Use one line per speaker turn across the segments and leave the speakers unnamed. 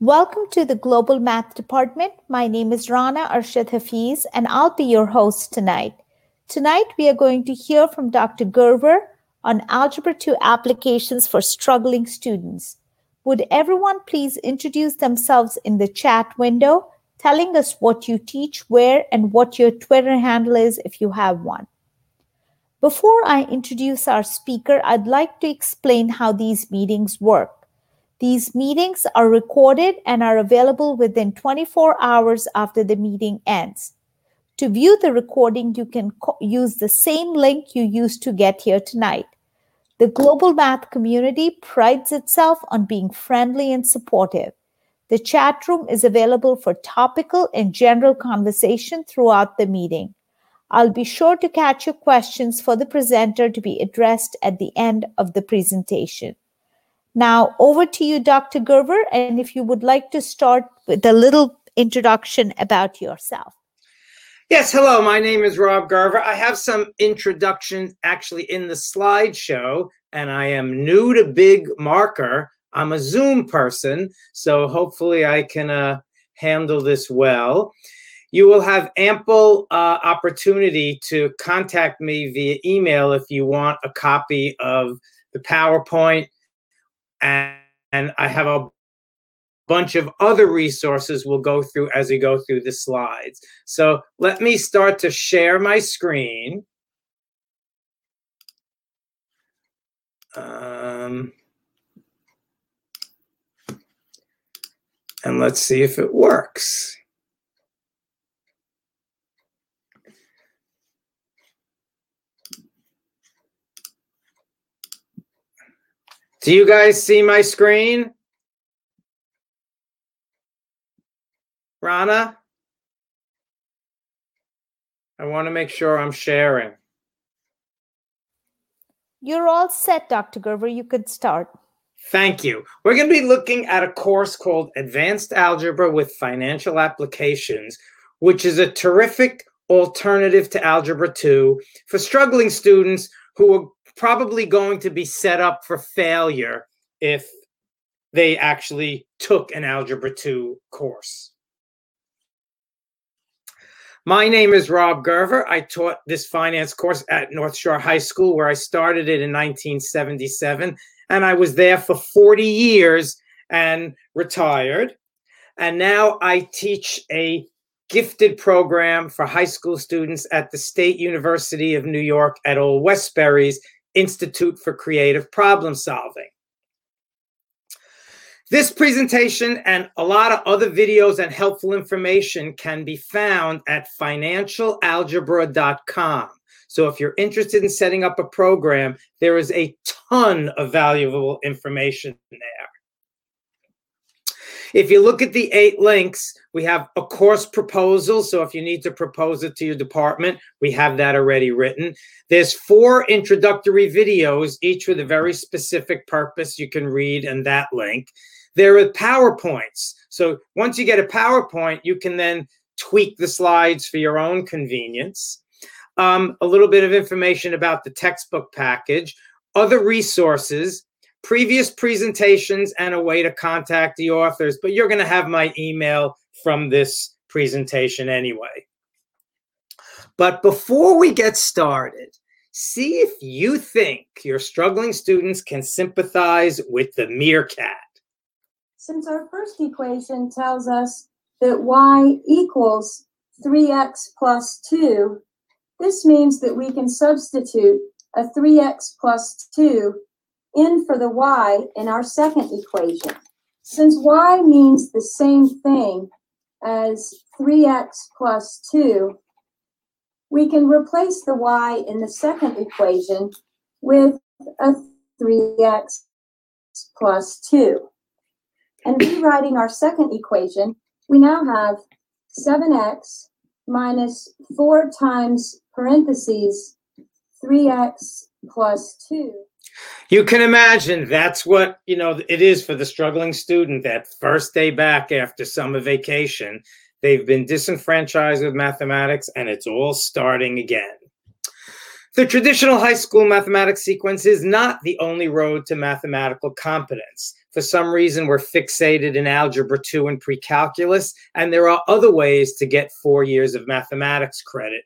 Welcome to the Global Math Department. My name is Rana Arshad Hafiz, and I'll be your host tonight. Tonight, we are going to hear from Dr. Gerver on Algebra 2 applications for struggling students. Would everyone please introduce themselves in the chat window, telling us what you teach, where, and what your Twitter handle is if you have one? Before I introduce our speaker, I'd like to explain how these meetings work. These meetings are recorded and are available within 24 hours after the meeting ends. To view the recording, you can co- use the same link you used to get here tonight. The global math community prides itself on being friendly and supportive. The chat room is available for topical and general conversation throughout the meeting. I'll be sure to catch your questions for the presenter to be addressed at the end of the presentation. Now, over to you, Dr. Gerver, and if you would like to start with a little introduction about yourself.
Yes, hello. My name is Rob Gerver. I have some introduction actually in the slideshow, and I am new to BigMarker. I'm a Zoom person, so hopefully I can uh, handle this well. You will have ample uh, opportunity to contact me via email if you want a copy of the PowerPoint, and, and I have a bunch of other resources we'll go through as we go through the slides. So let me start to share my screen. Um, and let's see if it works. Do you guys see my screen? Rana? I want to make sure I'm sharing.
You're all set, Dr. Gerver. You could start.
Thank you. We're going to be looking at a course called Advanced Algebra with Financial Applications, which is a terrific alternative to Algebra 2 for struggling students who are probably going to be set up for failure if they actually took an Algebra 2 course. My name is Rob Gerver. I taught this finance course at North Shore High School, where I started it in 1977. And I was there for 40 years and retired. And now I teach a gifted program for high school students at the State University of New York at Old Westbury's Institute for Creative Problem Solving. This presentation and a lot of other videos and helpful information can be found at financialalgebra.com. So if you're interested in setting up a program, there is a ton of valuable information there. If you look at the eight links, we have a course proposal. So if you need to propose it to your department, we have that already written. There's four introductory videos, each with a very specific purpose you can read in that link. There are PowerPoints. So once you get a PowerPoint, you can then tweak the slides for your own convenience. Um, a little bit of information about the textbook package, other resources, previous presentations, and a way to contact the authors. But you're going to have my email from this presentation anyway. But before we get started, see if you think your struggling students can sympathize with the meerkat.
Since our first equation tells us that y equals 3x plus 2, this means that we can substitute a 3x plus 2 in for the y in our second equation. Since y means the same thing as 3x plus 2, we can replace the y in the second equation with a 3x plus 2. And rewriting our second equation, we now have 7x minus 4 times parentheses 3x plus 2.
You can imagine that's what, you know, it is for the struggling student that first day back after summer vacation. They've been disenfranchised with mathematics and it's all starting again. The traditional high school mathematics sequence is not the only road to mathematical competence. For some reason, we're fixated in Algebra 2 and pre-calculus, and there are other ways to get four years of mathematics credit.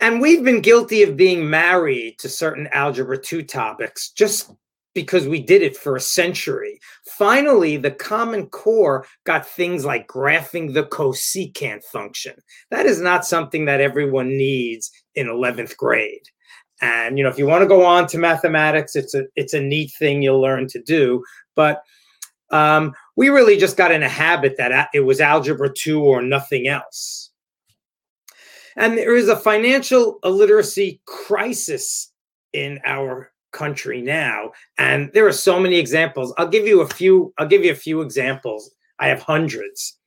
And we've been guilty of being married to certain Algebra 2 topics just because we did it for a century. Finally, the Common Core got things like graphing the cosecant function. That is not something that everyone needs in 11th grade. And you know, if you want to go on to mathematics, it's a it's a neat thing you'll learn to do. But um, we really just got in a habit that it was algebra two or nothing else. And there is a financial illiteracy crisis in our country now. And there are so many examples. I'll give you a few i'll give you a few examples. I have hundreds.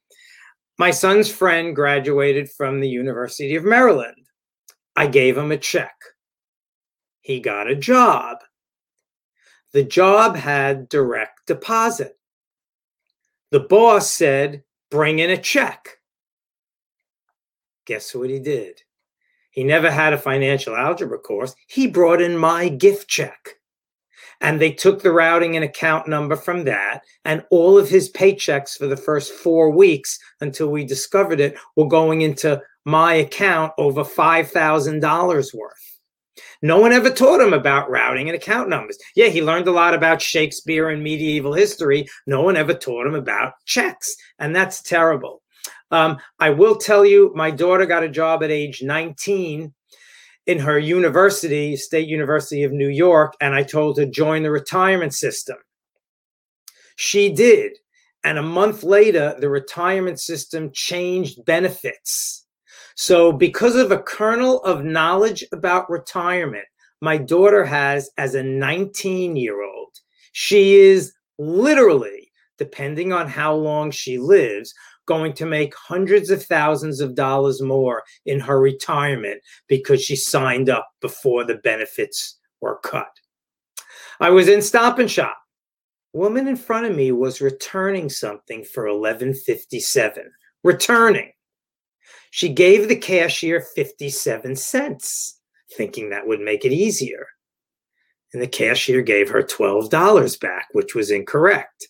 My son's friend graduated from the university of maryland. I gave him a check. He got a job. The job had direct deposit. The boss said bring in a check guess what he did he never had a financial algebra course. He brought in my gift check. And they took the routing and account number from that. And all of his paychecks for the first four weeks until we discovered it were going into my account over $5,000 worth. No one ever taught him about routing and account numbers. Yeah, he learned a lot about Shakespeare and medieval history. No one ever taught him about checks. And that's terrible. Um, I will tell you, my daughter got a job at age 19 in her university, State University of New York, and I told her join the retirement system. She did. And a month later, the retirement system changed benefits. So, because of a kernel of knowledge about retirement, my daughter has as a 19 year old, she is literally, depending on how long she lives, going to make hundreds of thousands of dollars more in her retirement because she signed up before the benefits were cut. I was in Stop and Shop. Woman in front of me was returning something for 1157. Returning. She gave the cashier 57 cents, thinking that would make it easier. And the cashier gave her $12 back, which was incorrect.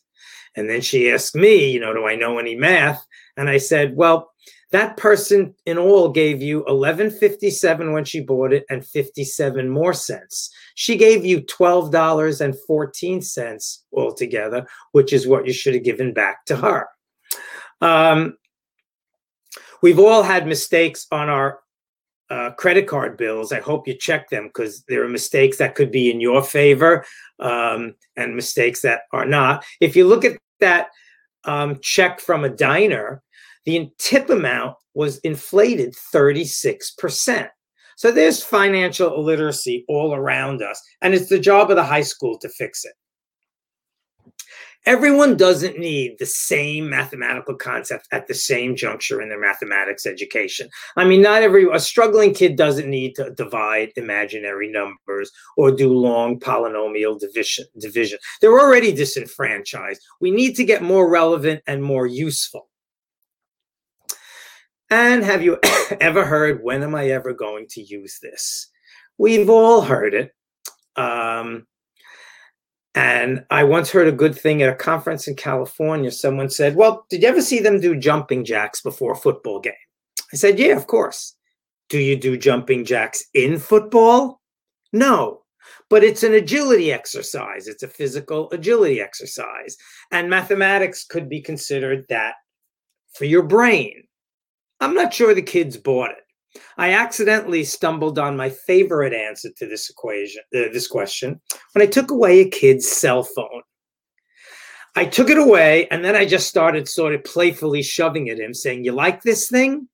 And then she asked me, you know, do I know any math? And I said, well, that person in all gave you 1157 when she bought it and 57 more cents. She gave you $12.14 altogether, which is what you should have given back to her. Um, we've all had mistakes on our uh, credit card bills. I hope you check them because there are mistakes that could be in your favor um, and mistakes that are not. If you look at that um, check from a diner, the tip amount was inflated 36%. So there's financial illiteracy all around us, and it's the job of the high school to fix it. Everyone doesn't need the same mathematical concept at the same juncture in their mathematics education. I mean, not every a struggling kid doesn't need to divide imaginary numbers or do long polynomial division. Division. They're already disenfranchised. We need to get more relevant and more useful. And have you ever heard, when am I ever going to use this? We've all heard it. Um, and I once heard a good thing at a conference in California. Someone said, Well, did you ever see them do jumping jacks before a football game? I said, Yeah, of course. Do you do jumping jacks in football? No, but it's an agility exercise. It's a physical agility exercise. And mathematics could be considered that for your brain. I'm not sure the kids bought it. I accidentally stumbled on my favorite answer to this equation, uh, this question, when I took away a kid's cell phone. I took it away and then I just started sort of playfully shoving at him, saying, You like this thing?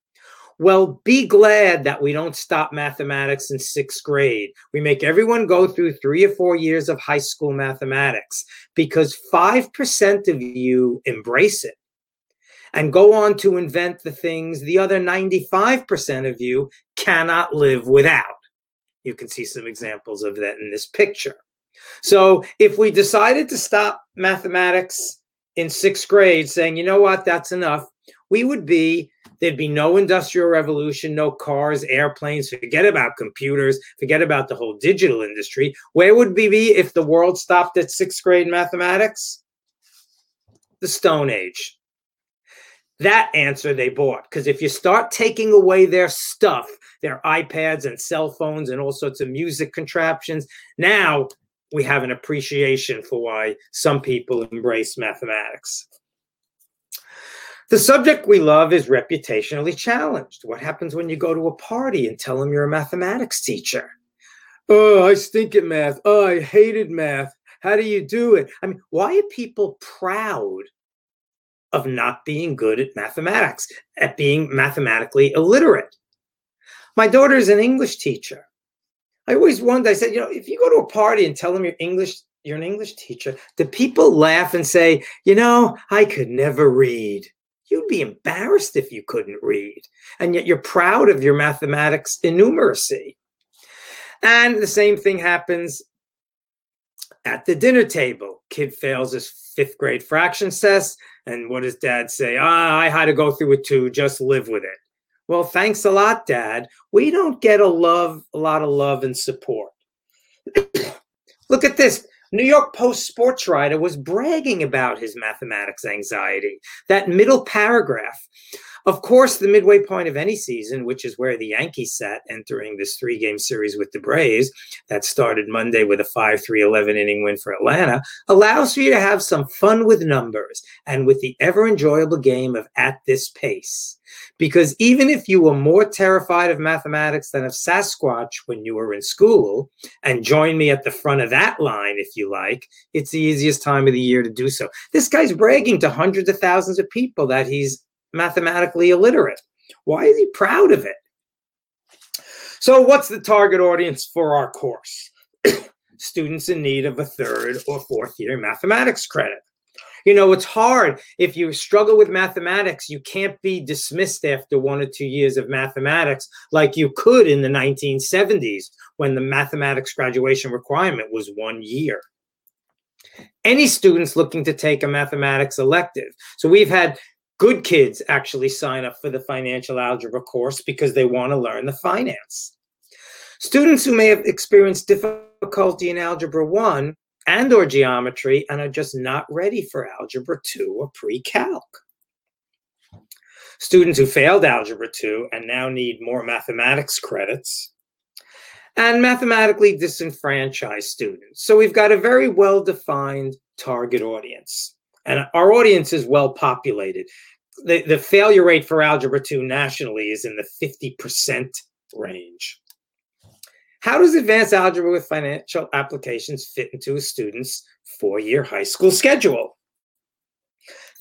Well, be glad that we don't stop mathematics in sixth grade. We make everyone go through three or four years of high school mathematics because 5% of you embrace it and go on to invent the things the other 95% of you cannot live without. You can see some examples of that in this picture. So if we decided to stop mathematics in sixth grade, saying, you know what, that's enough, we would be there'd be no industrial revolution, no cars, airplanes, forget about computers, forget about the whole digital industry. Where would we be if the world stopped at sixth grade mathematics? The Stone Age. That answer they bought. Because if you start taking away their stuff, their iPads and cell phones and all sorts of music contraptions, now we have an appreciation for why some people embrace mathematics. The subject we love is reputationally challenged. What happens when you go to a party and tell them you're a mathematics teacher? Oh, I stink at math. Oh, I hated math. How do you do it? I mean, why are people proud of not being good at mathematics, at being mathematically illiterate? My daughter is an English teacher. I always wondered, I said, you know, if you go to a party and tell them you're English, you're an English teacher, do people laugh and say, you know, I could never read? You'd be embarrassed if you couldn't read. And yet you're proud of your mathematics innumeracy. And the same thing happens at the dinner table. Kid fails his fifth grade fractions test. And what does dad say? Ah, I had to go through it too. Just live with it. Well, thanks a lot, Dad. We don't get a love, a lot of love and support. Look at this. New York Post sports writer was bragging about his mathematics anxiety. That middle paragraph. Of course, the midway point of any season, which is where the Yankees sat entering this three game series with the Braves, that started Monday with a 5 3 11 inning win for Atlanta, allows for you to have some fun with numbers and with the ever enjoyable game of at this pace. Because even if you were more terrified of mathematics than of Sasquatch when you were in school, and join me at the front of that line if you like, it's the easiest time of the year to do so. This guy's bragging to hundreds of thousands of people that he's mathematically illiterate. Why is he proud of it? So, what's the target audience for our course? Students in need of a third or fourth year mathematics credit. You know, it's hard. If you struggle with mathematics, you can't be dismissed after one or two years of mathematics like you could in the 1970s when the mathematics graduation requirement was one year. Any students looking to take a mathematics elective. So we've had good kids actually sign up for the financial algebra course because they want to learn the finance. Students who may have experienced difficulty in algebra 1 and or geometry and are just not ready for algebra 2 or pre-calc. Students who failed algebra 2 and now need more mathematics credits and mathematically disenfranchised students. So we've got a very well-defined target audience. And our audience is well populated the, the failure rate for Algebra 2 nationally is in the 50% range. How does advanced algebra with financial applications fit into a student's four year high school schedule?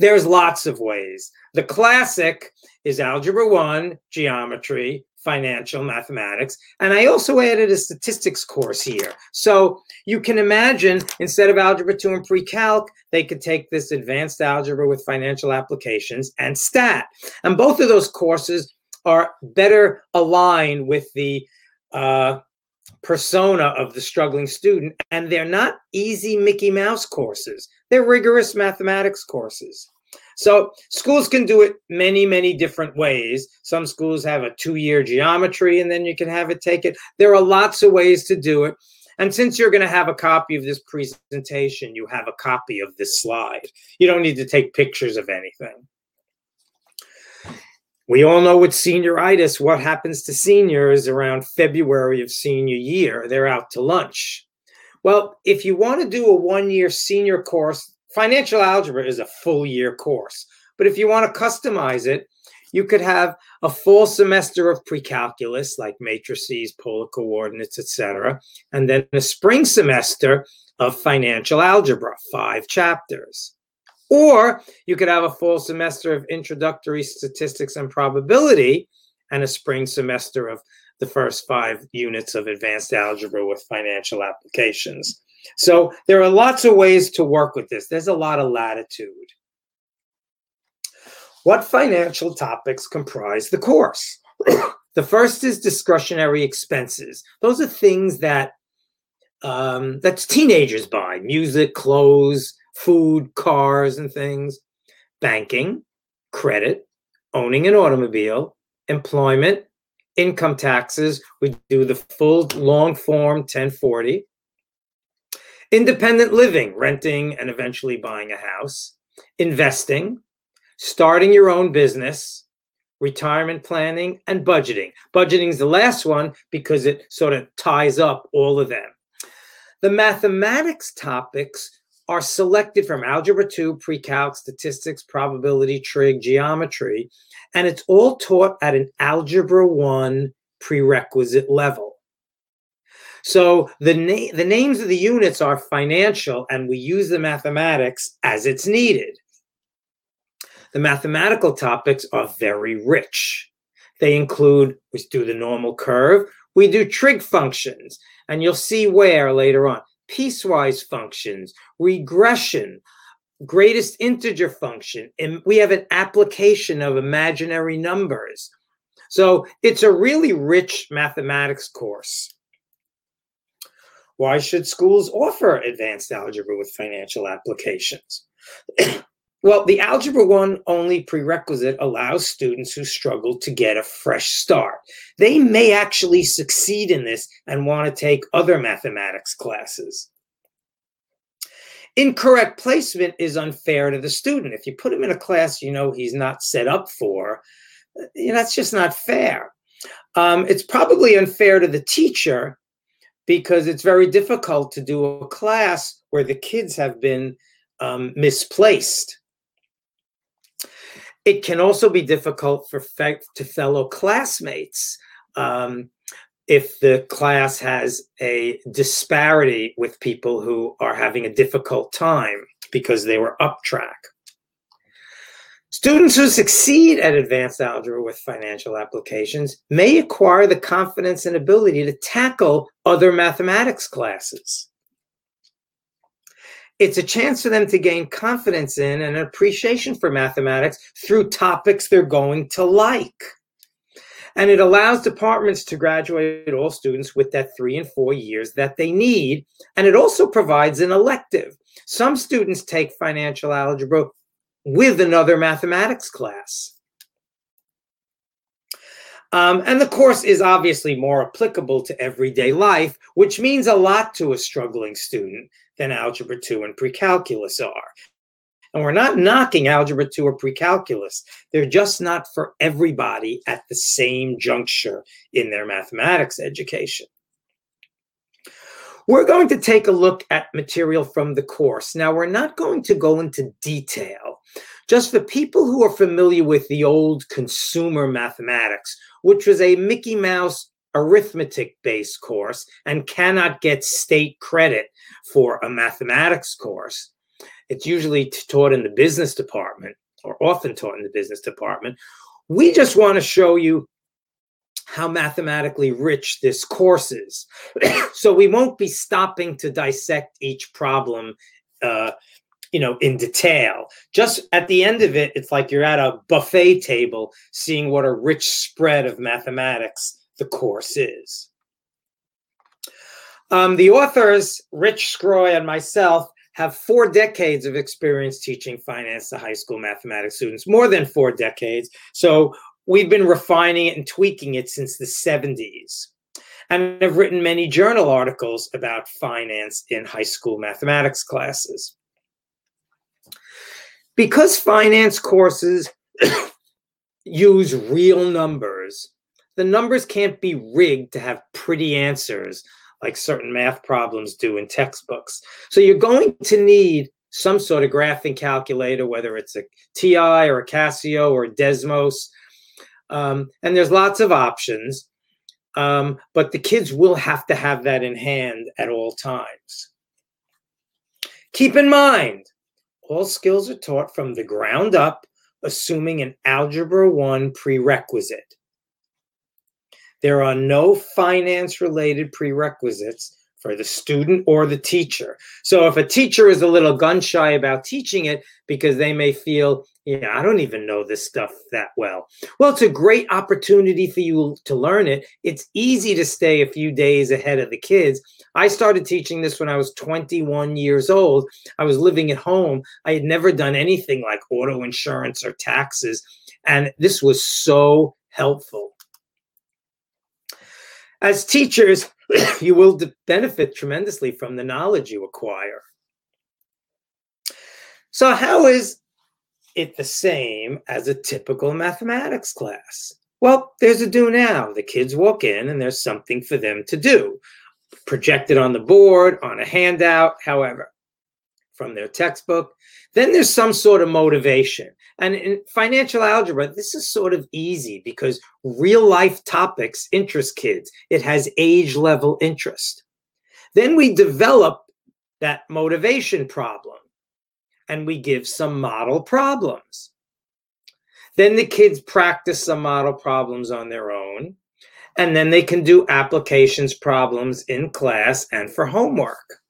There's lots of ways. The classic is Algebra 1, Geometry, financial mathematics. And I also added a statistics course here. So you can imagine instead of Algebra 2 and pre-calc, they could take this advanced algebra with financial applications and stat. And both of those courses are better aligned with the uh, persona of the struggling student. And they're not easy Mickey Mouse courses. They're rigorous mathematics courses. So schools can do it many, many different ways. Some schools have a two-year geometry, and then you can have it take it. There are lots of ways to do it. And since you're going to have a copy of this presentation, you have a copy of this slide. You don't need to take pictures of anything. We all know with senioritis, what happens to seniors around February of senior year? They're out to lunch. Well, if you want to do a one year senior course Financial algebra is a full year course, but if you want to customize it, you could have a full semester of pre-calculus like matrices, polar coordinates, etc., and then a spring semester of financial algebra, five chapters. Or you could have a full semester of introductory statistics and probability and a spring semester of the first five units of advanced algebra with financial applications. So there are lots of ways to work with this. There's a lot of latitude. What financial topics comprise the course? the first is discretionary expenses. Those are things that um, that's teenagers buy: music, clothes, food, cars, and things. Banking, credit, owning an automobile, employment, income taxes. We do the full long form 1040. Independent living, renting and eventually buying a house, investing, starting your own business, retirement planning, and budgeting. Budgeting is the last one because it sort of ties up all of them. The mathematics topics are selected from Algebra 2, Pre-Calc, Statistics, Probability, Trig, Geometry, and it's all taught at an Algebra 1 prerequisite level. So the, na- the names of the units are financial, and we use the mathematics as it's needed. The mathematical topics are very rich. They include, we do the normal curve, we do trig functions, and you'll see where later on, piecewise functions, regression, greatest integer function, and we have an application of imaginary numbers. So it's a really rich mathematics course. Why should schools offer advanced algebra with financial applications? well, the Algebra 1 only prerequisite allows students who struggle to get a fresh start. They may actually succeed in this and want to take other mathematics classes. Incorrect placement is unfair to the student. If you put him in a class you know he's not set up for, you know, that's just not fair. Um, it's probably unfair to the teacher because it's very difficult to do a class where the kids have been um, misplaced. It can also be difficult for fe- to fellow classmates. Um, if the class has a disparity with people who are having a difficult time because they were up track. Students who succeed at advanced algebra with financial applications may acquire the confidence and ability to tackle other mathematics classes. It's a chance for them to gain confidence in and appreciation for mathematics through topics they're going to like. And it allows departments to graduate all students with that three and four years that they need. And it also provides an elective. Some students take financial algebra with another mathematics class. Um, and the course is obviously more applicable to everyday life, which means a lot to a struggling student than Algebra 2 and Precalculus are. And we're not knocking Algebra 2 or Precalculus. They're just not for everybody at the same juncture in their mathematics education. We're going to take a look at material from the course. Now, we're not going to go into detail. Just for people who are familiar with the old consumer mathematics, which was a Mickey Mouse arithmetic based course and cannot get state credit for a mathematics course. It's usually taught in the business department or often taught in the business department. We just want to show you how mathematically rich this course is. so we won't be stopping to dissect each problem, uh, you know, in detail. Just at the end of it, it's like you're at a buffet table, seeing what a rich spread of mathematics the course is. Um, the authors, Rich Sgroi and myself, have four decades of experience teaching finance to high school mathematics students, more than four decades. So we've been refining it and tweaking it since the 70s. And have written many journal articles about finance in high school mathematics classes. Because finance courses use real numbers, the numbers can't be rigged to have pretty answers like certain math problems do in textbooks. So you're going to need some sort of graphing calculator, whether it's a TI or a Casio or a Desmos. Um, and there's lots of options, um, but the kids will have to have that in hand at all times. Keep in mind, all skills are taught from the ground up, assuming an Algebra 1 prerequisite. There are no finance related prerequisites for the student or the teacher. So if a teacher is a little gun shy about teaching it because they may feel, yeah, I don't even know this stuff that well. Well, it's a great opportunity for you to learn it. It's easy to stay a few days ahead of the kids. I started teaching this when I was 21 years old. I was living at home. I had never done anything like auto insurance or taxes. And this was so helpful. As teachers, you will benefit tremendously from the knowledge you acquire. So, how is it the same as a typical mathematics class? Well, there's a do now. The kids walk in and there's something for them to do, projected on the board, on a handout, however, from their textbook. Then there's some sort of motivation. And in financial algebra, this is sort of easy because real life topics interest kids. It has age level interest. Then we develop that motivation problem and we give some model problems. Then the kids practice some model problems on their own, and then they can do applications problems in class and for homework.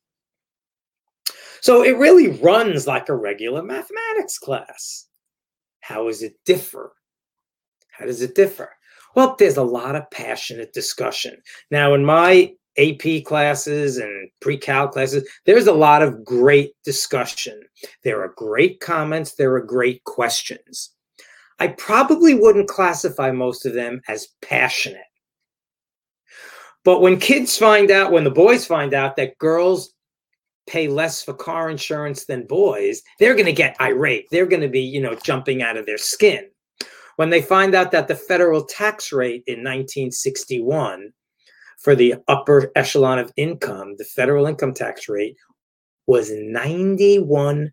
So it really runs like a regular mathematics class. How does it differ? How does it differ? Well, there's a lot of passionate discussion. Now, in my AP classes and pre-cal classes, there's a lot of great discussion. There are great comments, there are great questions. I probably wouldn't classify most of them as passionate. But when kids find out, when the boys find out that girls pay less for car insurance than boys, they're going to get irate. They're going to be, you know, jumping out of their skin. When they find out that the federal tax rate in 1961 for the upper echelon of income, the federal income tax rate was 91%.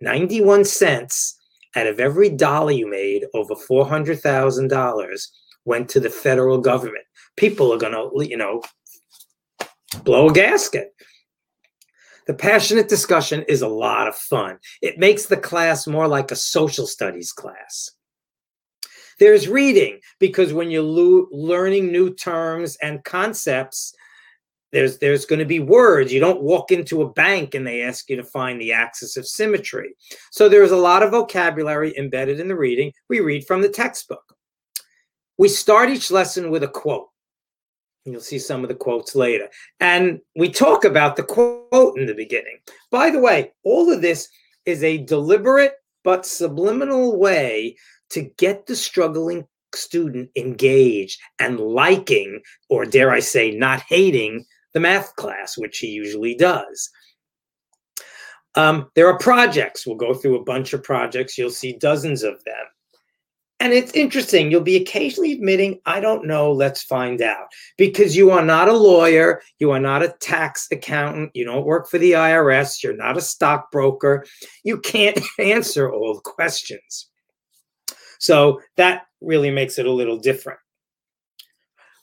91 cents out of every dollar you made over $400,000 went to the federal government. People are going to, you know, blow a gasket. The passionate discussion is a lot of fun. It makes the class more like a social studies class. There's reading because when you're lo- learning new terms and concepts, there's there's going to be words. You don't walk into a bank and they ask you to find the axis of symmetry. So there's a lot of vocabulary embedded in the reading. We read from the textbook. We start each lesson with a quote. You'll see some of the quotes later. And we talk about the quote in the beginning. By the way, all of this is a deliberate but subliminal way to get the struggling student engaged and liking, or dare I say, not hating the math class, which he usually does. Um, there are projects. We'll go through a bunch of projects. You'll see dozens of them. And it's interesting. You'll be occasionally admitting, I don't know, let's find out. Because you are not a lawyer, you are not a tax accountant, you don't work for the IRS, you're not a stockbroker. You can't answer all the questions. So that really makes it a little different.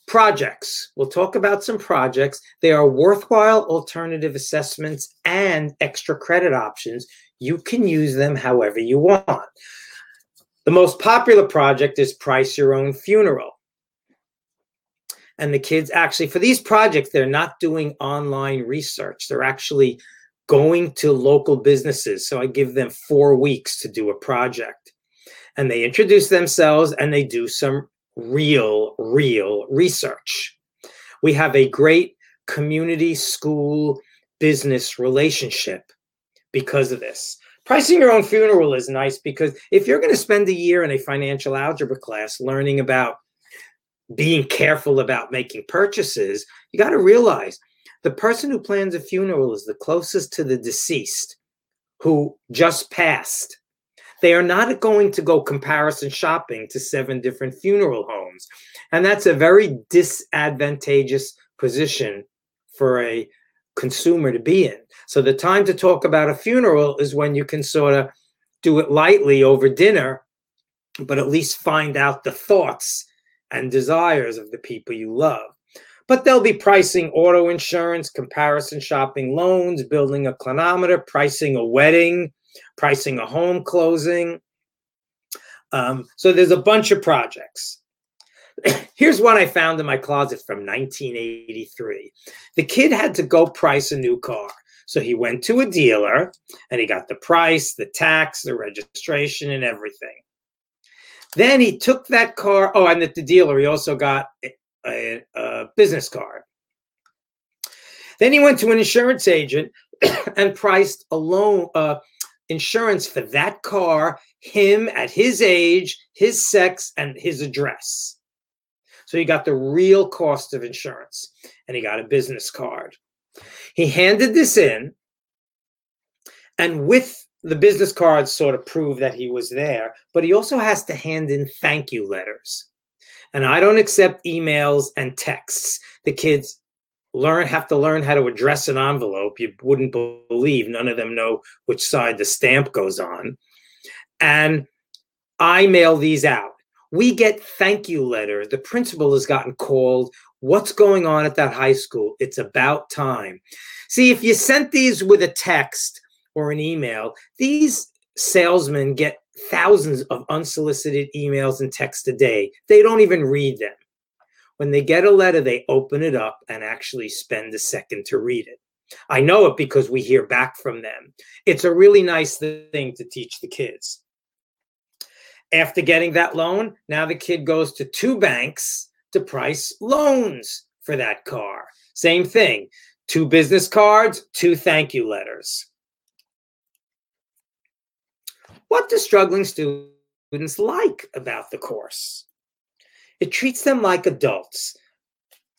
Projects. We'll talk about some projects. They are worthwhile alternative assessments and extra credit options. You can use them however you want. The most popular project is Price Your Own Funeral. And the kids actually, for these projects, they're not doing online research. They're actually going to local businesses. So I give them four weeks to do a project and they introduce themselves and they do some real, real research. We have a great community school business relationship because of this. Pricing your own funeral is nice because if you're going to spend a year in a financial algebra class learning about being careful about making purchases, you got to realize the person who plans a funeral is the closest to the deceased who just passed they are not going to go comparison shopping to seven different funeral homes. And that's a very disadvantageous position for a consumer to be in. So the time to talk about a funeral is when you can sort of do it lightly over dinner, but at least find out the thoughts and desires of the people you love. But they'll be pricing auto insurance, comparison shopping loans, building a clinometer, pricing a wedding, pricing a home closing. Um, so there's a bunch of projects. Here's one I found in my closet from 1983. The kid had to go price a new car. So he went to a dealer and he got the price, the tax, the registration, and everything. Then he took that car. Oh, and at the dealer, he also got a, a, business card. Then he went to an insurance agent and priced a loan, uh, insurance for that car, him at his age, his sex, and his address. So he got the real cost of insurance and he got a business card. He handed this in, and with the business cards sort of prove that he was there, but he also has to hand in thank you letters. And I don't accept emails and texts. The kids learn have to learn how to address an envelope. You wouldn't believe none of them know which side the stamp goes on. And I mail these out we get thank you letter The principal has gotten called. What's going on at that high school? It's about time. See, if you sent these with a text or an email, these salesmen get thousands of unsolicited emails and texts a day. They don't even read them. When they get a letter, they open it up and actually spend a second to read it. I know it because we hear back from them. It's a really nice thing to teach the kids. After getting that loan, now the kid goes to two banks to price loans for that car. Same thing two business cards, two thank you letters. What do struggling students like about the course? It treats them like adults,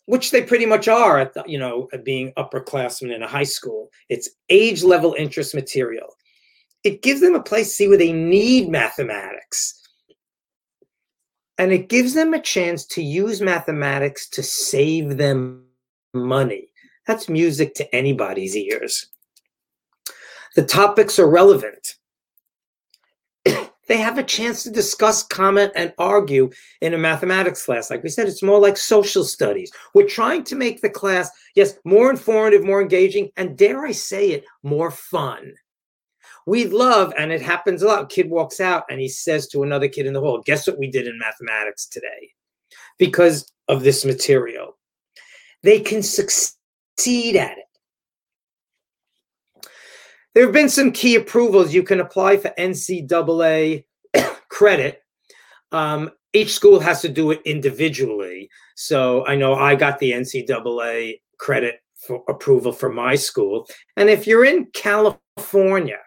which they pretty much are at the, you know, being upperclassmen in a high school. It's age level interest material. It gives them a place to see where they need mathematics and it gives them a chance to use mathematics to save them money. That's music to anybody's ears. The topics are relevant. They have a chance to discuss, comment, and argue in a mathematics class. Like we said, it's more like social studies. We're trying to make the class, yes, more informative, more engaging, and dare I say it, more fun. We'd love, and it happens a lot. A Kid walks out and he says to another kid in the hall, Guess what we did in mathematics today? Because of this material. They can succeed at it. There have been some key approvals. You can apply for NCAA credit. Um, each school has to do it individually. So I know I got the NCAA credit for approval for my school. And if you're in California,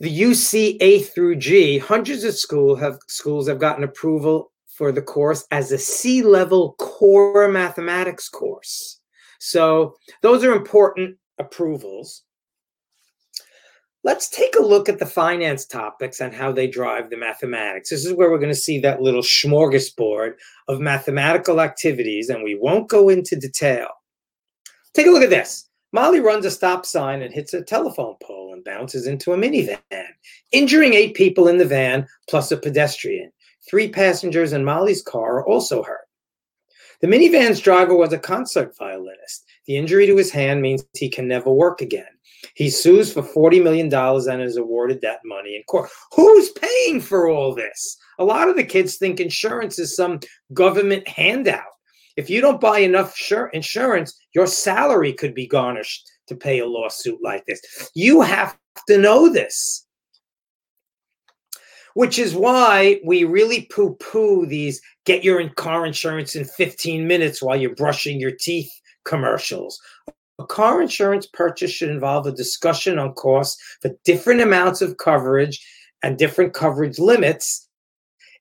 the UC A through G, hundreds of school have schools have gotten approval for the course as a C level core mathematics course. So those are important approvals. Let's take a look at the finance topics and how they drive the mathematics. This is where we're going to see that little smorgasbord of mathematical activities, and we won't go into detail. Take a look at this. Molly runs a stop sign and hits a telephone pole and bounces into a minivan, injuring eight people in the van plus a pedestrian. Three passengers in Molly's car are also hurt. The minivan's driver was a concert violinist. The injury to his hand means he can never work again. He sues for $40 million and is awarded that money in court. Who's paying for all this? A lot of the kids think insurance is some government handout. If you don't buy enough insurance, your salary could be garnished to pay a lawsuit like this. You have to know this. Which is why we really poo poo these get your car insurance in 15 minutes while you're brushing your teeth commercials. A car insurance purchase should involve a discussion on costs for different amounts of coverage and different coverage limits.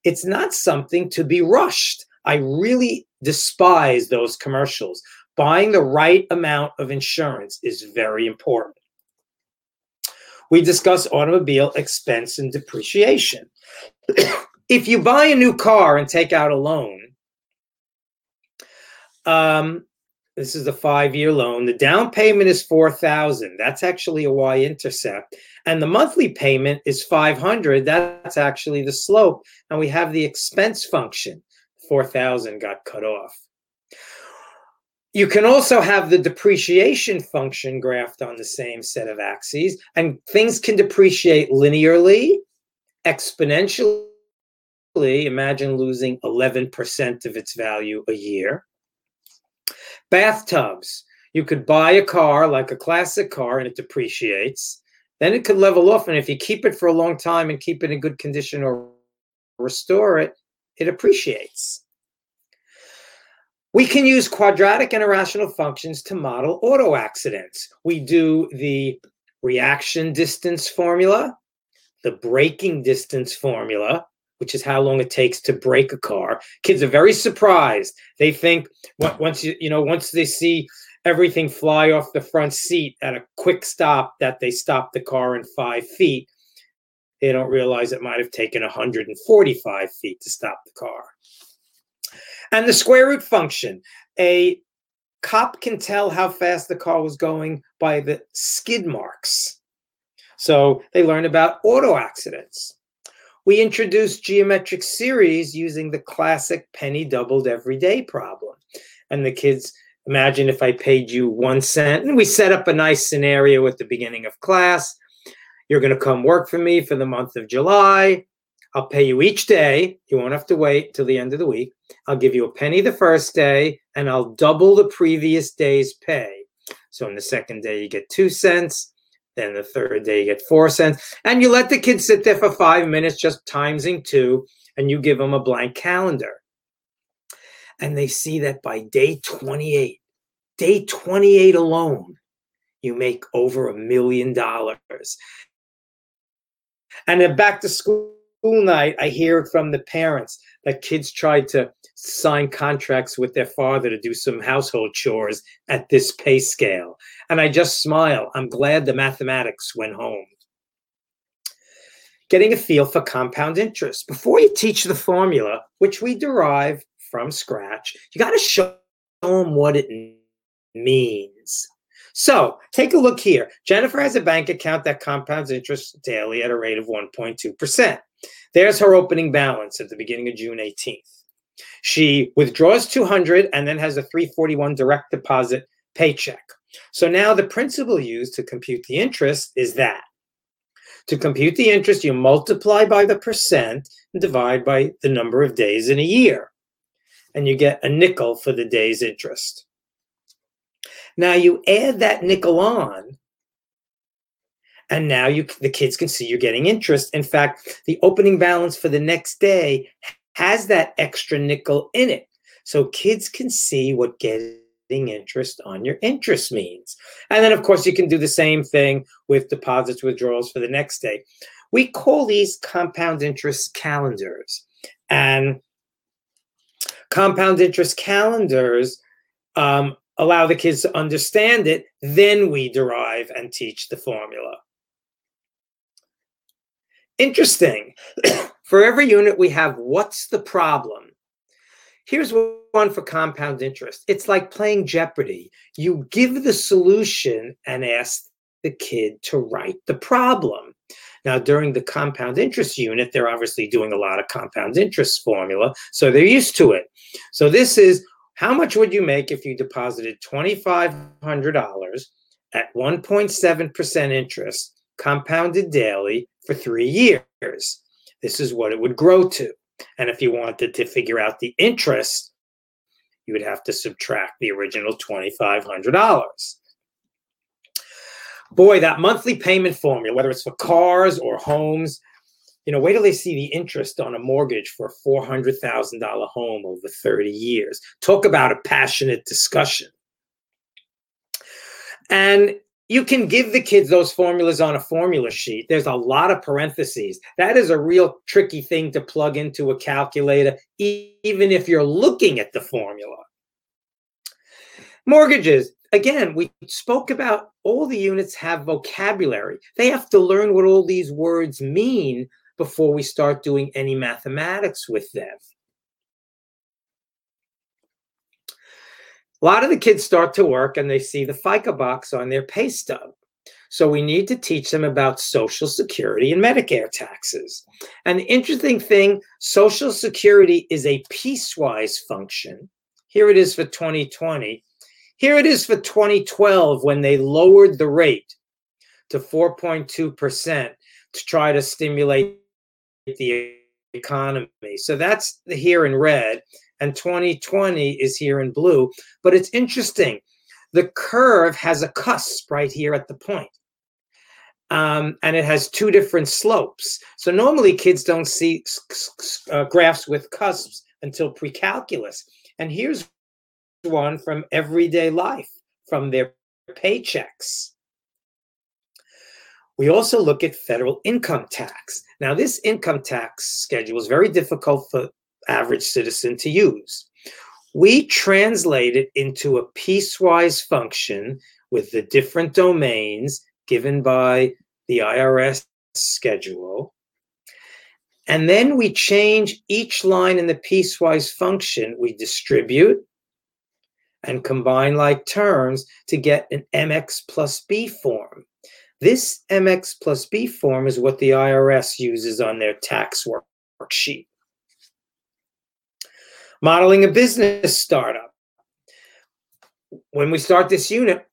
It's not something to be rushed. I really despise those commercials. Buying the right amount of insurance is very important. We discuss automobile expense and depreciation. if you buy a new car and take out a loan, um, this is a five-year loan. The down payment is four thousand. That's actually a y-intercept, and the monthly payment is five hundred. That's actually the slope, and we have the expense function. 4,000 got cut off. You can also have the depreciation function graphed on the same set of axes, and things can depreciate linearly, exponentially. Imagine losing 11% of its value a year. Bathtubs. You could buy a car like a classic car and it depreciates. Then it could level off. And if you keep it for a long time and keep it in good condition or restore it, it appreciates. We can use quadratic and irrational functions to model auto accidents. We do the reaction distance formula, the braking distance formula, which is how long it takes to break a car. Kids are very surprised. They think once you you know once they see everything fly off the front seat at a quick stop that they stop the car in five feet. They don't realize it might have taken 145 feet to stop the car. And the square root function, a cop can tell how fast the car was going by the skid marks. So they learn about auto accidents. We introduced geometric series using the classic penny doubled every day problem. And the kids imagine if I paid you one cent, and we set up a nice scenario at the beginning of class. You're going to come work for me for the month of July. I'll pay you each day. You won't have to wait till the end of the week. I'll give you a penny the first day, and I'll double the previous day's pay. So, in the second day, you get two cents. Then the third day, you get four cents. And you let the kids sit there for five minutes, just timesing two, and you give them a blank calendar and they see that by day 28, day 28 alone, you make over a million dollars. And then back to school night, I hear from the parents that kids tried to sign contracts with their father to do some household chores at this pay scale. And I just smile. I'm glad the mathematics went home. Getting a feel for compound interest. Before you teach the formula, which we derive from scratch. You got to show them what it means. So take a look here. Jennifer has a bank account that compounds interest daily at a rate of 1.2%. There's her opening balance at the beginning of June 18th. She withdraws 200 and then has a 341 direct deposit paycheck. So now the principal used to compute the interest is that. To compute the interest, you multiply by the percent and divide by the number of days in a year and you get a nickel for the day's interest. Now you add that nickel on, and now you the kids can see you're getting interest. In fact, the opening balance for the next day has that extra nickel in it. So kids can see what getting interest on your interest means. And then, of course, you can do the same thing with deposits, withdrawals for the next day. We call these compound interest calendars. And compound interest calendars um, allow the kids to understand it. Then we derive and teach the formula. Interesting. for every unit, we have what's the problem? Here's one for compound interest. It's like playing Jeopardy. You give the solution and ask the kid to write the problem. Now, during the compound interest unit, they're obviously doing a lot of compound interest formula, so they're used to it. So this is how much would you make if you deposited $2,500 at 1.7% interest compounded daily for three years? This is what it would grow to. And if you wanted to figure out the interest, you would have to subtract the original $2,500 boy, that monthly payment formula, whether it's for cars or homes, you know, wait till they see the interest on a mortgage for a $400,000 home over 30 years. Talk about a passionate discussion. And you can give the kids those formulas on a formula sheet. There's a lot of parentheses. That is a real tricky thing to plug into a calculator, even if you're looking at the formula. Mortgages, again, we spoke about all the units have vocabulary. They have to learn what all these words mean before we start doing any mathematics with them. A lot of the kids start to work and they see the FICA box on their pay stub. So we need to teach them about Social Security and Medicare taxes. And the interesting thing, Social Security is a piecewise function. Here it is for 2020. Here it is for 2012 when they lowered the rate to 4.2% to try to stimulate the economy. So that's here in red, and 2020 is here in blue. But it's interesting. The curve has a cusp right here at the point. Um, and it has two different slopes. So normally kids don't see uh, graphs with cusps until pre-calculus. And here's one from everyday life, from their paychecks. We also look at federal income tax. Now, this income tax schedule is very difficult for average citizen to use. We translate it into a piecewise function with the different domains given by the IRS schedule. And then we change each line in the piecewise function. We distribute and combine like terms to get an MX plus B form. This MX plus B form is what the IRS uses on their tax worksheet. Modeling a business startup. When we start this unit,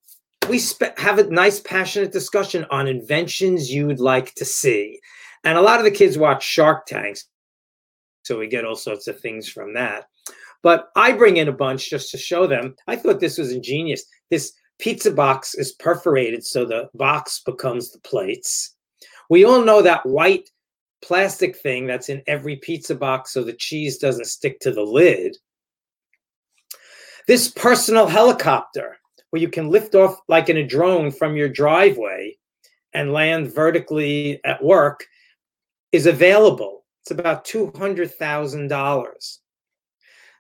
we have a nice, passionate discussion on inventions you'd like to see. And a lot of the kids watch Shark Tanks, so we get all sorts of things from that. But I bring in a bunch just to show them. I thought this was ingenious. This pizza box is perforated so the box becomes the plates. We all know that white plastic thing that's in every pizza box so the cheese doesn't stick to the lid. This personal helicopter, where you can lift off like in a drone from your driveway and land vertically at work, is available. It's about $200,000.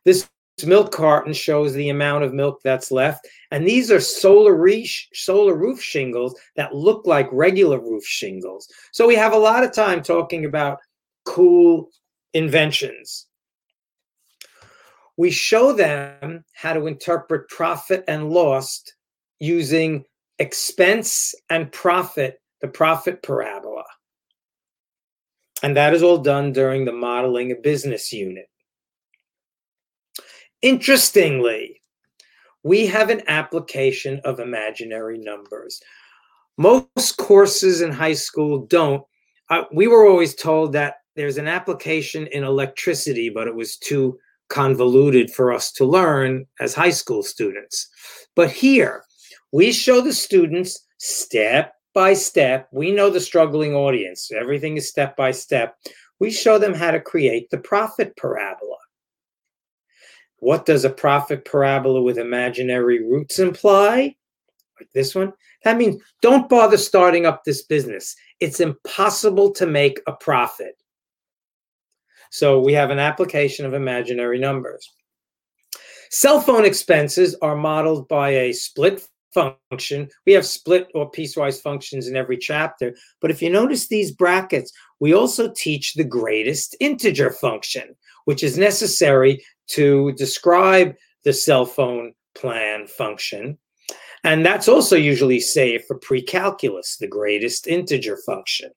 This milk carton shows the amount of milk that's left. And these are solar, re- solar roof shingles that look like regular roof shingles. So we have a lot of time talking about cool inventions. We show them how to interpret profit and loss using expense and profit, the profit parabola. And that is all done during the modeling a business unit. Interestingly, we have an application of imaginary numbers. Most courses in high school don't. Uh, we were always told that there's an application in electricity, but it was too convoluted for us to learn as high school students. But here, we show the students step by step. We know the struggling audience, everything is step by step. We show them how to create the profit parabola. What does a profit parabola with imaginary roots imply? Like this one? That means don't bother starting up this business. It's impossible to make a profit. So we have an application of imaginary numbers. Cell phone expenses are modeled by a split function. We have split or piecewise functions in every chapter. But if you notice these brackets, we also teach the greatest integer function, which is necessary to describe the cell phone plan function. And that's also usually saved for pre-calculus, the greatest integer function.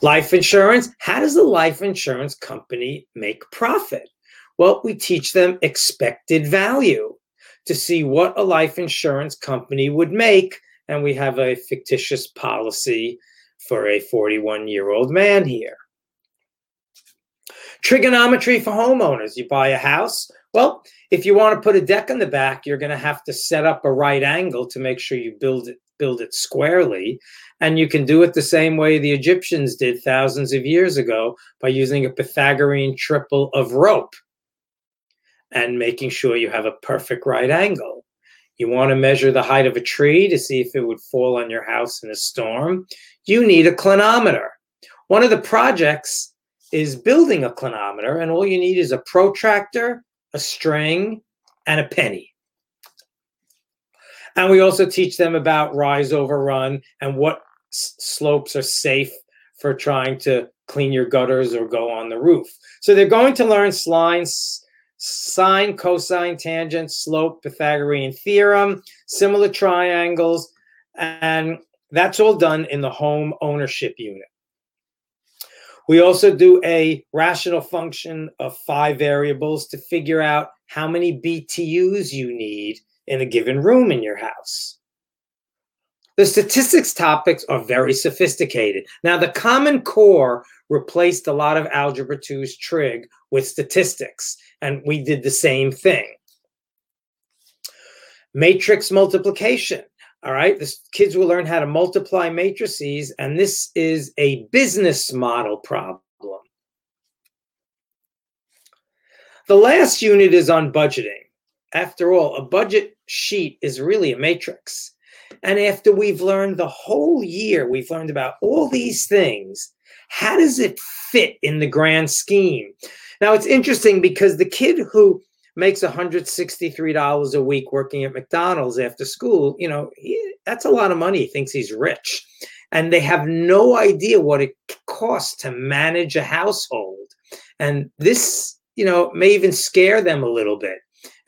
Life insurance, how does the life insurance company make profit? Well, we teach them expected value to see what a life insurance company would make. And we have a fictitious policy for a 41 year old man here. Trigonometry for homeowners. You buy a house. Well, if you want to put a deck in the back, you're going to have to set up a right angle to make sure you build it build it squarely. And you can do it the same way the Egyptians did thousands of years ago by using a Pythagorean triple of rope and making sure you have a perfect right angle. You want to measure the height of a tree to see if it would fall on your house in a storm. You need a clinometer. One of the projects is building a clinometer, and all you need is a protractor, a string, and a penny. And we also teach them about rise over run and what s- slopes are safe for trying to clean your gutters or go on the roof. So they're going to learn sines, sine, cosine, tangent, slope, Pythagorean theorem, similar triangles, and that's all done in the home ownership unit. We also do a rational function of five variables to figure out how many BTUs you need in a given room in your house. The statistics topics are very sophisticated. Now, the Common Core replaced a lot of Algebra 2's trig with statistics, and we did the same thing. Matrix multiplication. All right, the kids will learn how to multiply matrices, and this is a business model problem. The last unit is on budgeting. After all, a budget sheet is really a matrix. And after we've learned the whole year, we've learned about all these things, how does it fit in the grand scheme? Now, it's interesting because the kid who makes $163 a week working at McDonald's after school, you know, he, that's a lot of money. He thinks he's rich. And they have no idea what it costs to manage a household. And this, you know, may even scare them a little bit.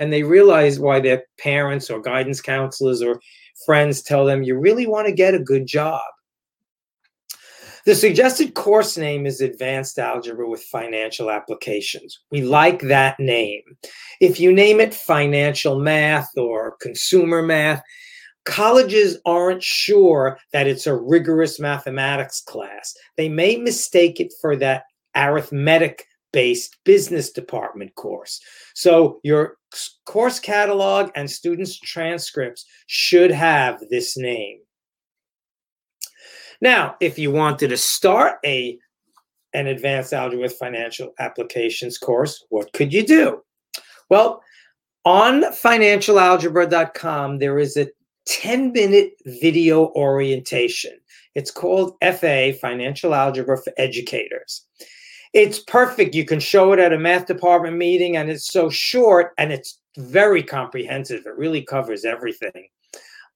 And they realize why their parents or guidance counselors or friends tell them, you really want to get a good job. The suggested course name is Advanced Algebra with Financial Applications. We like that name. If you name it Financial Math or Consumer Math, colleges aren't sure that it's a rigorous mathematics class. They may mistake it for that arithmetic based business department course. So your course catalog and students' transcripts should have this name. Now, if you wanted to start a an advanced algebra with financial applications course, what could you do? Well, on financialalgebra.com, there is a 10 minute video orientation. It's called FA, Financial Algebra for Educators. It's perfect. You can show it at a math department meeting, and it's so short and it's very comprehensive. It really covers everything.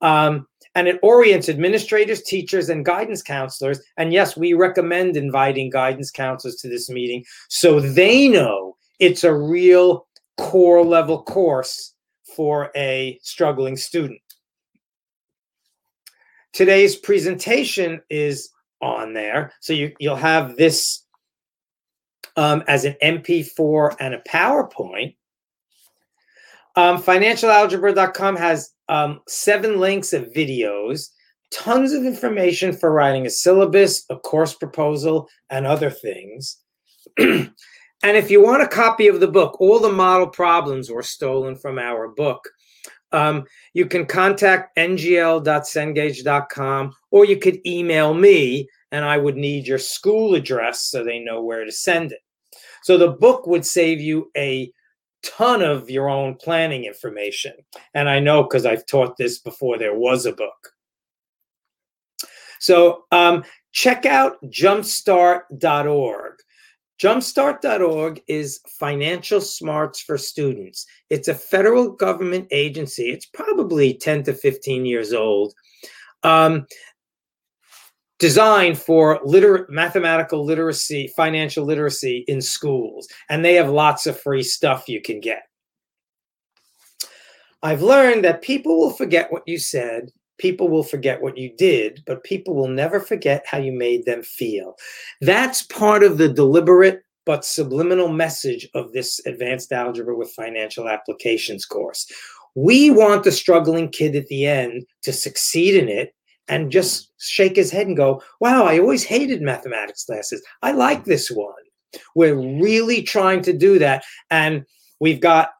Um, and it orients administrators, teachers, and guidance counselors. And yes, we recommend inviting guidance counselors to this meeting so they know it's a real core level course for a struggling student. Today's presentation is on there. So you, you'll have this um, as an MP4 and a PowerPoint. Um, financialalgebra.com has um, seven links of videos, tons of information for writing a syllabus, a course proposal, and other things. and if you want a copy of the book, all the model problems were stolen from our book. Um, you can contact ngl.cengage.com or you could email me and I would need your school address so they know where to send it. So the book would save you a ton of your own planning information. And I know because I've taught this before there was a book. So um, check out jumpstart.org. Jumpstart.org is financial smarts for students. It's a federal government agency. It's probably 10 to 15 years old. Um, designed for liter- mathematical literacy, financial literacy in schools. And they have lots of free stuff you can get. I've learned that people will forget what you said, people will forget what you did, but people will never forget how you made them feel. That's part of the deliberate but subliminal message of this advanced algebra with financial applications course. We want the struggling kid at the end to succeed in it and just shake his head and go, wow, I always hated mathematics classes. I like this one. We're really trying to do that. And we've got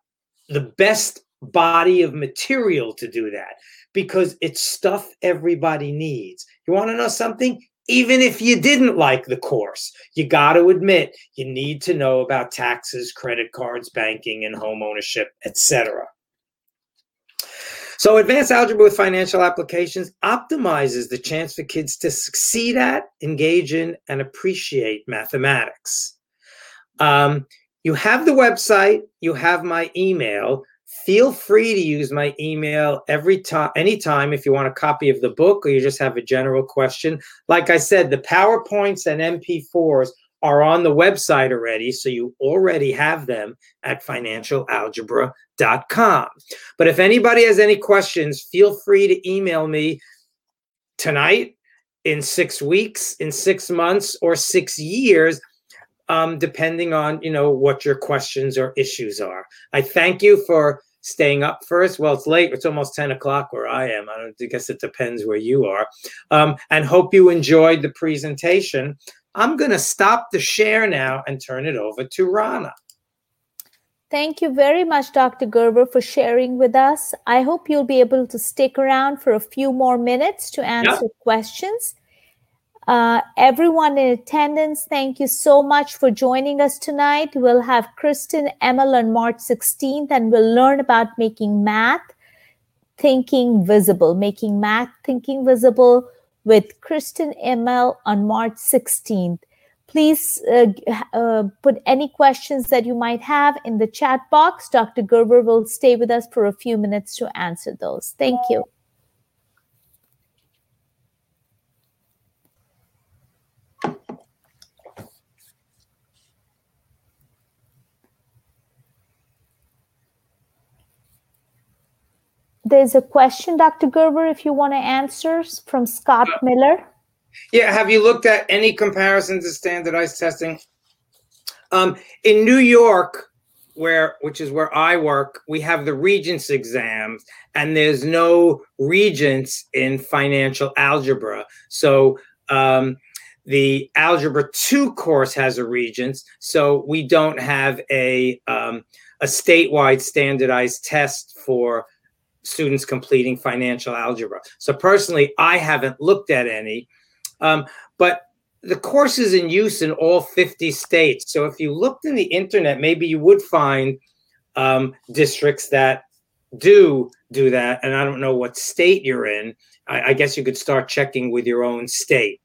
the best body of material to do that because it's stuff everybody needs. You want to know something? Even if you didn't like the course, you got to admit you need to know about taxes, credit cards, banking, and home ownership, etc. So, advanced algebra with financial applications optimizes the chance for kids to succeed at, engage in, and appreciate mathematics. Um, you have the website, you have my email. Feel free to use my email every time, anytime if you want a copy of the book or you just have a general question. Like I said, the PowerPoints and MP4s are on the website already, so you already have them at financialalgebra.com. But if anybody has any questions, feel free to email me tonight, in six weeks, in six months, or six years, um, depending on you know what your questions or issues are. I thank you for staying up first. Well, it's late. It's almost 10 o'clock where I am. I, don't, I guess it depends where you are. Um, and hope you enjoyed the presentation. I'm going to stop the share now and turn it over to Rana.
Thank you very much, Dr. Gerver, for sharing with us. I hope you'll be able to stick around for a few more minutes to answer yep. questions. Uh, everyone in attendance, thank you so much for joining us tonight. We'll have Kristen Emil on March 16th, and we'll learn about making math Thinking Visible, Making Math Thinking Visible with Kristen Emel on March 16th. Please uh, uh, put any questions that you might have in the chat box. Dr. Gerver will stay with us for a few minutes to answer those. Thank you. There's a question, Dr. Gerver, if you want to answer from Scott Miller.
Yeah, have you looked at any comparisons to standardized testing? Um, in New York, where which is where I work, we have the regents exams, and there's no regents in financial algebra. So um, the algebra two course has a regents, so we don't have a um, a statewide standardized test for students completing financial algebra. So personally, I haven't looked at any, um, but the course is in use in all 50 states. So if you looked in the internet, maybe you would find um, districts that do do that. And I don't know what state you're in. I, I guess you could start checking with your own state.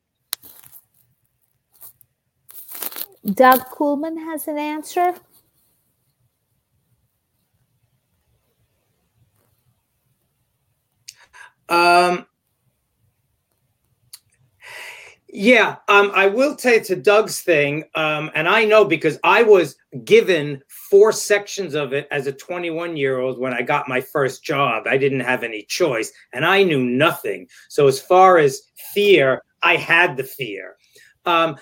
Doug Coolman has an answer.
Um, yeah, um, I will say to Doug's thing, um, and I know because I was given four sections of it as a 21 year old when I got my first job. I didn't have any choice, and I knew nothing. So as far as fear, I had the fear. Um,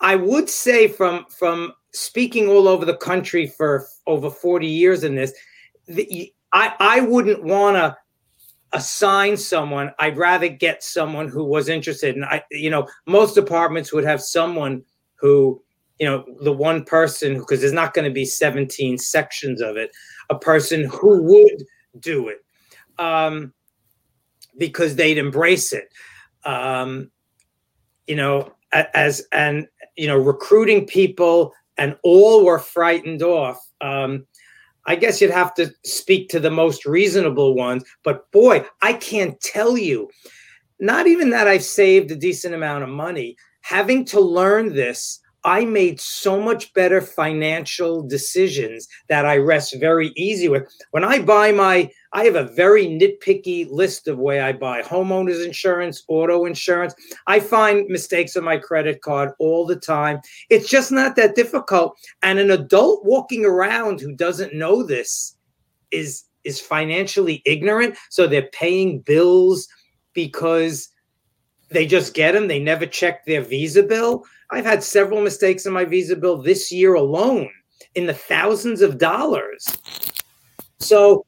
I would say from from speaking all over the country for over 40 years in this, the, I I wouldn't want to assign someone i'd rather get someone who was interested. And i you know most departments would have someone who you know the one person because there's not going to be 17 sections of it a person who would do it um, because they'd embrace it. Um, you know as and you know recruiting people and all were frightened off um, I guess you'd have to speak to the most reasonable ones. But boy, I can't tell you, not even that I've saved a decent amount of money. Having to learn this, I made so much better financial decisions that I rest very easy with. When I buy my I have a very nitpicky list of way I buy homeowners insurance, auto insurance. I find mistakes on my credit card all the time. It's just not that difficult. And an adult walking around who doesn't know this is is financially ignorant. So they're paying bills because they just get them. They never check their visa bill. I've had several mistakes in my visa bill this year alone in the thousands of dollars. So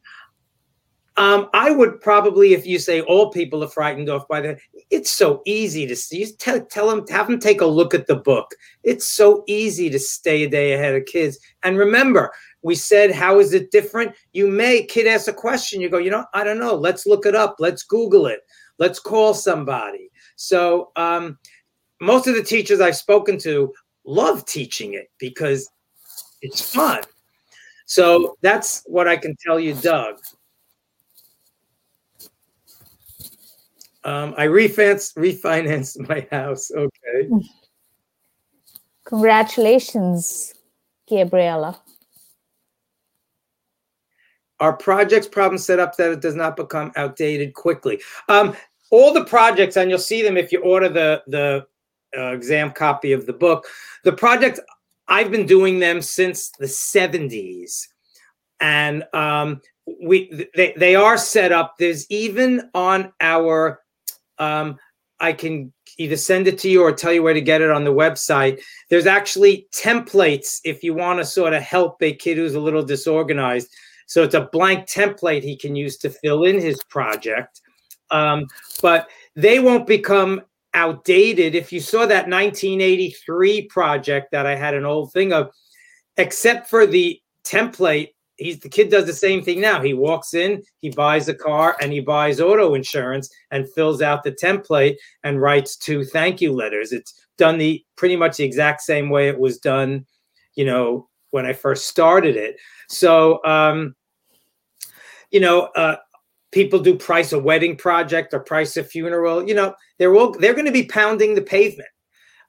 um, I would probably, if you say all people are frightened off by that, it's so easy to see. Tell, tell them, have them take a look at the book. It's so easy to stay a day ahead of kids. And remember, we said, how is it different? You may, kid asks a question, you go, you know, I don't know. Let's look it up. Let's Google it. Let's call somebody. So, um, most of the teachers I've spoken to love teaching it because it's fun. So that's what I can tell you, Doug. Um, I refinanced refinanced my house. Okay.
Congratulations, Gabriella.
Our project's problem set up that it does not become outdated quickly. Um, all the projects, and you'll see them if you order the the uh, exam copy of the book. The project I've been doing them since the 70s, and um, we they they are set up. There's even on our um, I can either send it to you or tell you where to get it on the website. There's actually templates if you want to sort of help a kid who's a little disorganized. So it's a blank template he can use to fill in his project. Um, but they won't become outdated. If you saw that 1983 project that I had an old thing of, except for the template, he's the kid does the same thing now. He walks in, he buys a car, and he buys auto insurance and fills out the template and writes two thank you letters. It's done the pretty much the exact same way it was done, you know, when I first started it. So um you know, uh, people do price a wedding project or price a funeral. You know, they're all they're going to be pounding the pavement,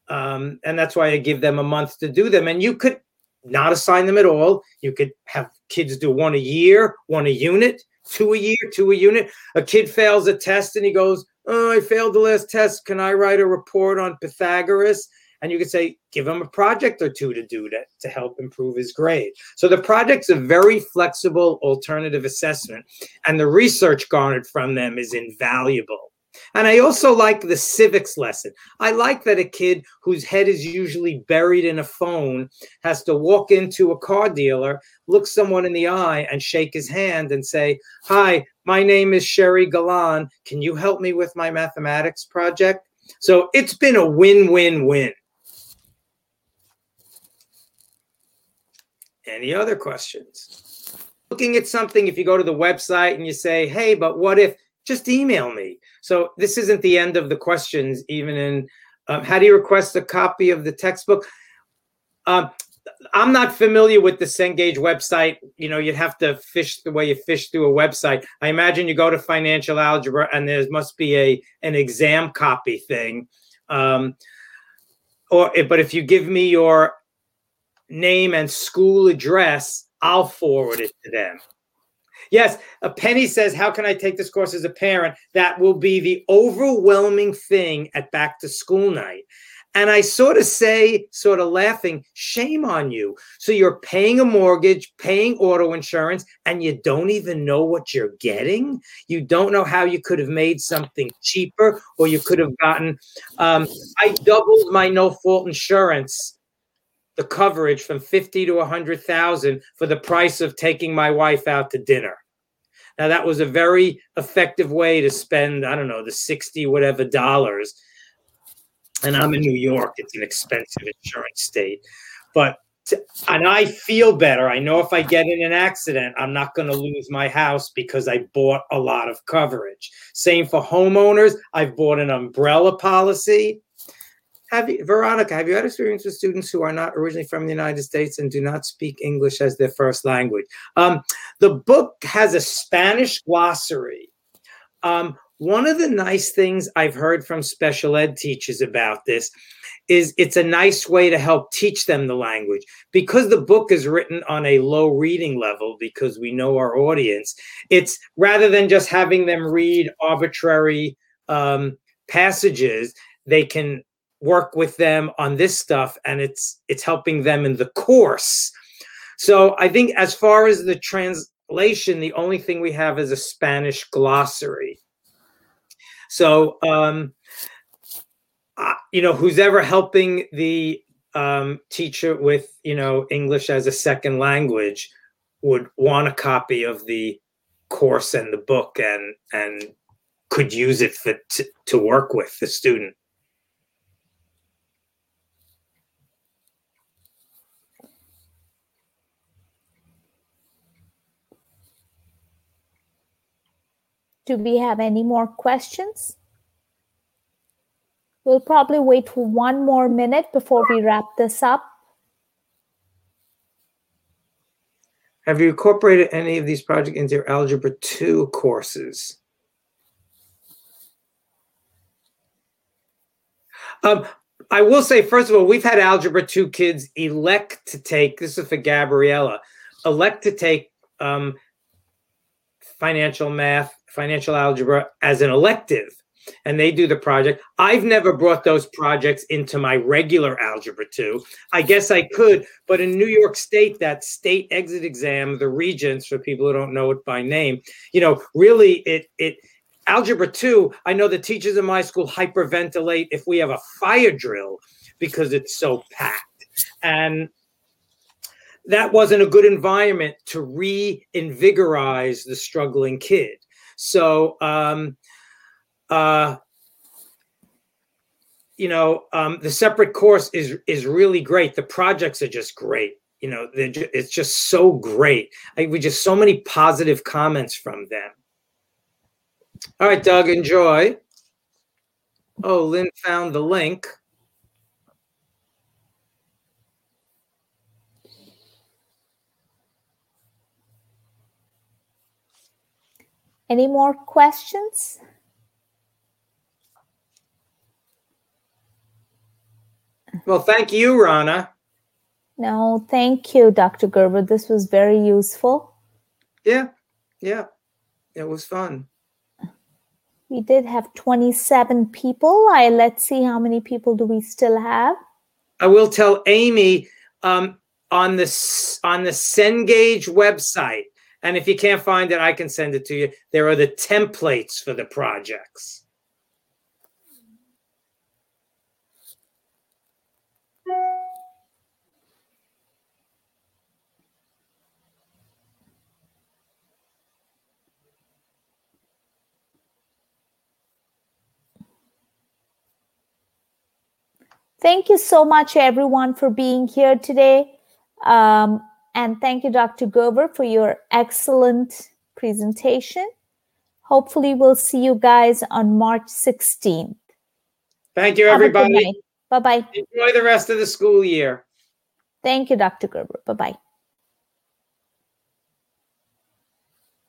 um, and that's why I give them a month to do them. And you could not assign them at all. You could have kids do one a year, one a unit, two a year, two a unit. A kid fails a test and he goes, "Oh, I failed the last test. Can I write a report on Pythagoras?" And you could say give him a project or two to do that to help improve his grade so the project's a very flexible alternative assessment and the research garnered from them is invaluable and I also like the civics lesson. I like that a kid whose head is usually buried in a phone has to walk into a car dealer, look someone in the eye, and shake his hand and say, Hi, my name is Sherry Galan. Can you help me with my mathematics project? So it's been a win win win. Any other questions? Looking at something, if you go to the website and you say, hey, but what if, just email me. So this isn't the end of the questions, even in um, how do you request a copy of the textbook? Um, I'm not familiar with the Cengage website. You know, you'd have to fish the way you fish through a website. I imagine you go to financial algebra and there must be a an exam copy thing. Um, or but if you give me your name and school address, I'll forward it to them. Yes, a Penny says, How can I take this course as a parent? That will be the overwhelming thing at back to school night. And I sort of say, sort of laughing, shame on you. So you're paying a mortgage, paying auto insurance, and you don't even know what you're getting. You don't know how you could have made something cheaper, or you could have gotten. Um, I doubled my no fault insurance the coverage from 50 to 100,000 for the price of taking my wife out to dinner. Now that was a very effective way to spend, I don't know, the 60 whatever dollars. And I'm in New York, it's an expensive insurance state. But to, and I feel better. I know if I get in an accident, I'm not going to lose my house because I bought a lot of coverage. Same for homeowners. I've bought an umbrella policy. Have you, Veronica, have you had experience with students who are not originally from the United States and do not speak English as their first language? Um, the book has a Spanish glossary. Um, one of the nice things I've heard from special ed teachers about this is it's a nice way to help teach them the language because the book is written on a low reading level because we know our audience it's rather than just having them read arbitrary um, passages they can work with them on this stuff and it's it's helping them in the course. So i think as far as the translation the only thing we have is a spanish glossary. So um uh, you know who's ever helping the um, teacher with you know english as a second language would want a copy of the course and the book and and could use it for, to, to work with the student
Do we have any more questions? We'll probably wait for one more minute before we wrap this up.
Have you incorporated any of these projects into your Algebra 2 courses? Um, I will say, first of all, we've had Algebra 2 kids elect to take, this is for Gabriella, elect to take um, financial math financial algebra as an elective and they do the project. I've never brought those projects into my regular algebra 2. I guess I could, but in New York State, that state exit exam, the regents, for people who don't know it by name, you know, really it it algebra 2, I know the teachers in my school hyperventilate if we have a fire drill because it's so packed. And that wasn't a good environment to reinvigorize the struggling kid. So, um, uh, you know, um, the separate course is is really great. The projects are just great. You know, just, it's just so great. I, we just so many positive comments from them. All right, Doug, enjoy. Oh, Lynn found the link.
Any more questions?
Well, thank you, Rana.
No, thank you, Dr. Gerver. This was very useful.
Yeah, yeah, it was fun.
We did have 27 people. I let's see how many people do we still have.
I will tell Amy um, on the on the Cengage website, and if you can't find it, I can send it to you. There are the templates for the projects.
Thank you so much, everyone, for being here today. Um, and thank you, Dr. Gerver, for your excellent presentation. Hopefully, we'll see you guys on March 16th.
Thank you, everybody.
Bye bye.
Enjoy the rest of the school year.
Thank you, Dr. Gerver. Bye bye.